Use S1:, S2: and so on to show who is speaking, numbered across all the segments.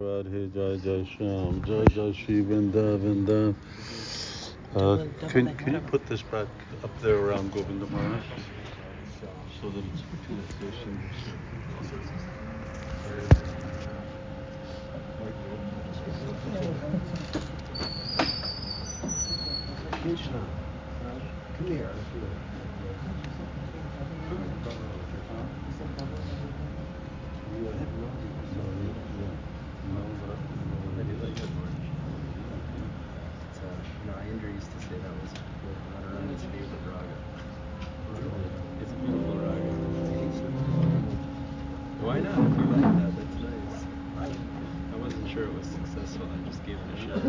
S1: Radhe Jai Jai Sham, Jai Jai Shri uh, can, can you put this back up there around Govinda Maharaj? So that it's.
S2: Krishna, come here. injuries to say that was raga. It's beautiful raga. Why oh, not? If you like that, that's nice. I wasn't sure it was successful. I just gave it a shot.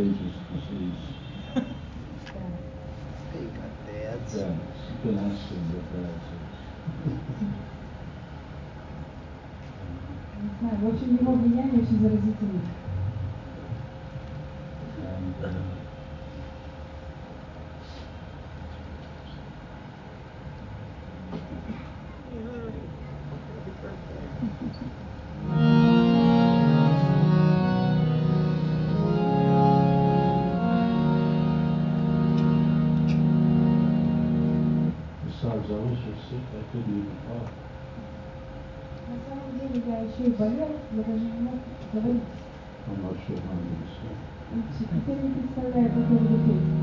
S2: pages to
S3: see. Bacon dads. Да, это наши братья.
S4: Не знаю, в общем, его влияние очень заразительно. Секретарь не представляет, как
S5: он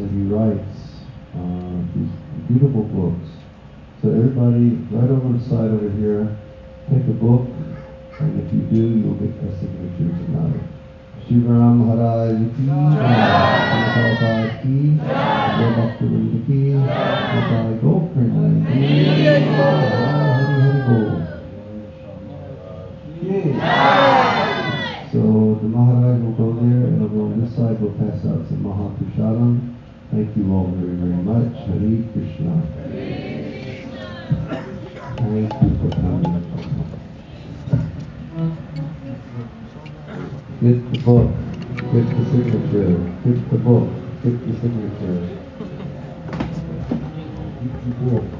S5: and he writes uh, these beautiful books. So everybody, right over the side over here, take a book, and if you do, you'll get a signature tonight. Shivaram Maharaj ki Prabhupada ki Bhaktivinoda ki Jai Gokarna ki Hari Hari Bol. So the Maharaj will go there, and on this side we'll pass out some Mahaprashadam. Thank you all very, very much. Hare Krishna. Thank you for coming. Get the book. Get the signature. Get the book. Get the signature. Get the book.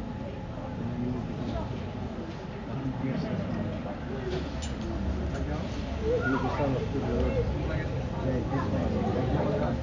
S6: Thank you.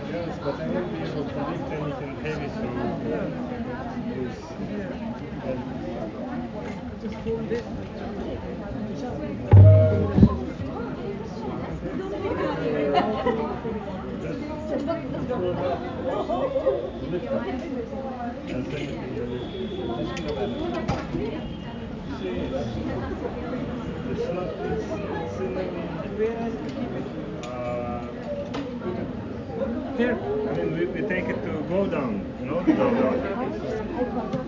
S7: returns, but we
S8: should predict and we can have it through this. And, uh, just Go down, you know, go down.